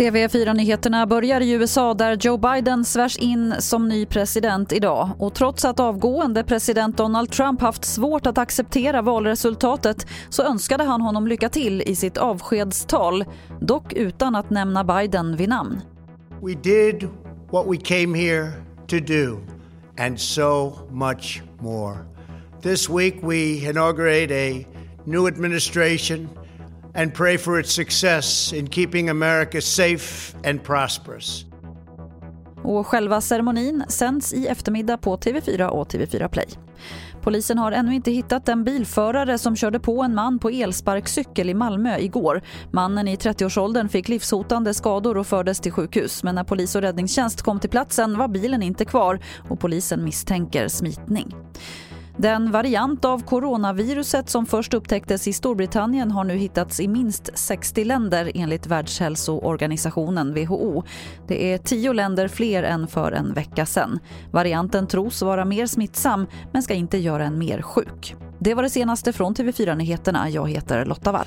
TV4-nyheterna börjar i USA där Joe Biden svärs in som ny president idag. Och trots att avgående president Donald Trump haft svårt att acceptera valresultatet så önskade han honom lycka till i sitt avskedstal, dock utan att nämna Biden vid namn. We did what we came here to do and so much more. This week we inaugurate a new administration and pray for its success in keeping America safe and prosperous. Och själva ceremonin sänds i eftermiddag på TV4 och TV4 Play. Polisen har ännu inte hittat den bilförare som körde på en man på elsparkcykel i Malmö igår. Mannen i 30-årsåldern fick livshotande skador och fördes till sjukhus. Men när polis och räddningstjänst kom till platsen var bilen inte kvar och polisen misstänker smitning. Den variant av coronaviruset som först upptäcktes i Storbritannien har nu hittats i minst 60 länder enligt Världshälsoorganisationen WHO. Det är tio länder fler än för en vecka sedan. Varianten tros vara mer smittsam men ska inte göra en mer sjuk. Det var det senaste från TV4 Nyheterna. Jag heter Lotta Wall.